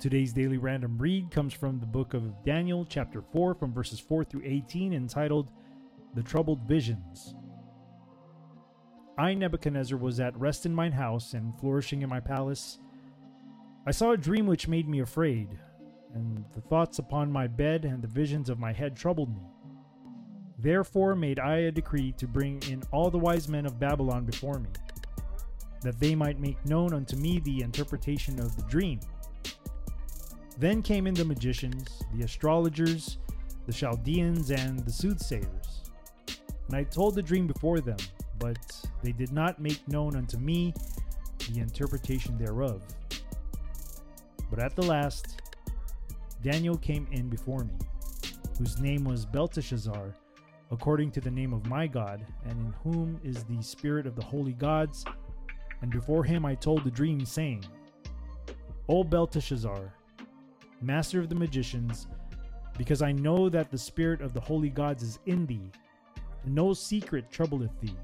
Today's daily random read comes from the book of Daniel, chapter 4, from verses 4 through 18, entitled The Troubled Visions. I, Nebuchadnezzar, was at rest in mine house and flourishing in my palace. I saw a dream which made me afraid, and the thoughts upon my bed and the visions of my head troubled me. Therefore made I a decree to bring in all the wise men of Babylon before me, that they might make known unto me the interpretation of the dream. Then came in the magicians, the astrologers, the Chaldeans, and the soothsayers. And I told the dream before them, but they did not make known unto me the interpretation thereof. But at the last, Daniel came in before me, whose name was Belteshazzar, according to the name of my God, and in whom is the spirit of the holy gods. And before him I told the dream, saying, O Belteshazzar, master of the magicians, because I know that the spirit of the holy gods is in thee, and no secret troubleth thee.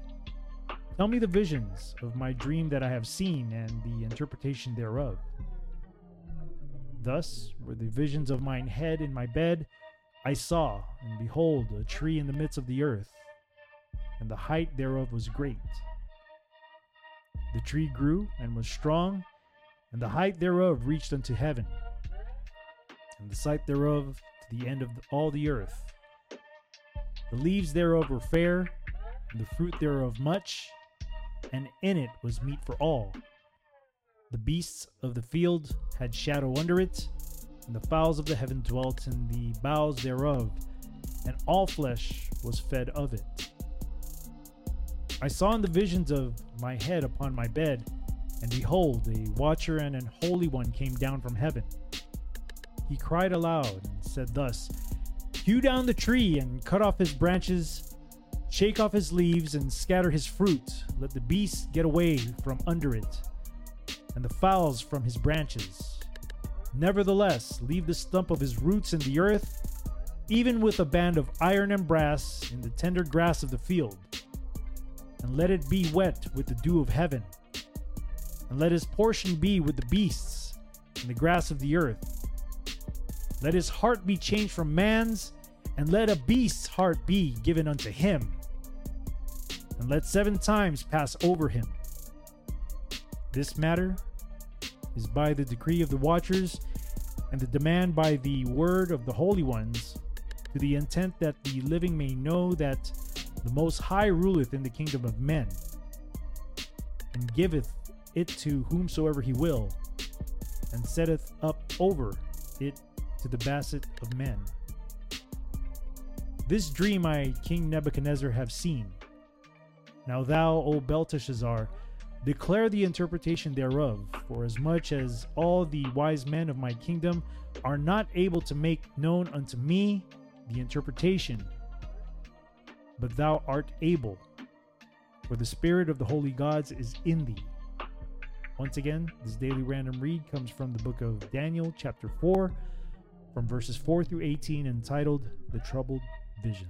Tell me the visions of my dream that I have seen, and the interpretation thereof. Thus were the visions of mine head in my bed. I saw, and behold, a tree in the midst of the earth, and the height thereof was great. The tree grew and was strong, and the height thereof reached unto heaven and the sight thereof to the end of all the earth. The leaves thereof were fair, and the fruit thereof much, and in it was meat for all. The beasts of the field had shadow under it, and the fowls of the heaven dwelt in the boughs thereof, and all flesh was fed of it. I saw in the visions of my head upon my bed, and behold, a watcher and an holy one came down from heaven he cried aloud and said thus Hew down the tree and cut off his branches, shake off his leaves and scatter his fruit. Let the beasts get away from under it, and the fowls from his branches. Nevertheless, leave the stump of his roots in the earth, even with a band of iron and brass in the tender grass of the field. And let it be wet with the dew of heaven. And let his portion be with the beasts and the grass of the earth let his heart be changed from man's, and let a beast's heart be given unto him. And let seven times pass over him. This matter is by the decree of the watchers, and the demand by the word of the holy ones, to the intent that the living may know that the Most High ruleth in the kingdom of men, and giveth it to whomsoever he will, and setteth up over it to the basset of men. This dream I, King Nebuchadnezzar, have seen. Now thou, O Belteshazzar, declare the interpretation thereof, for as much as all the wise men of my kingdom are not able to make known unto me the interpretation, but thou art able, for the spirit of the holy gods is in thee. Once again, this daily random read comes from the book of Daniel, chapter 4 from verses 4 through 18, entitled The Troubled Visions.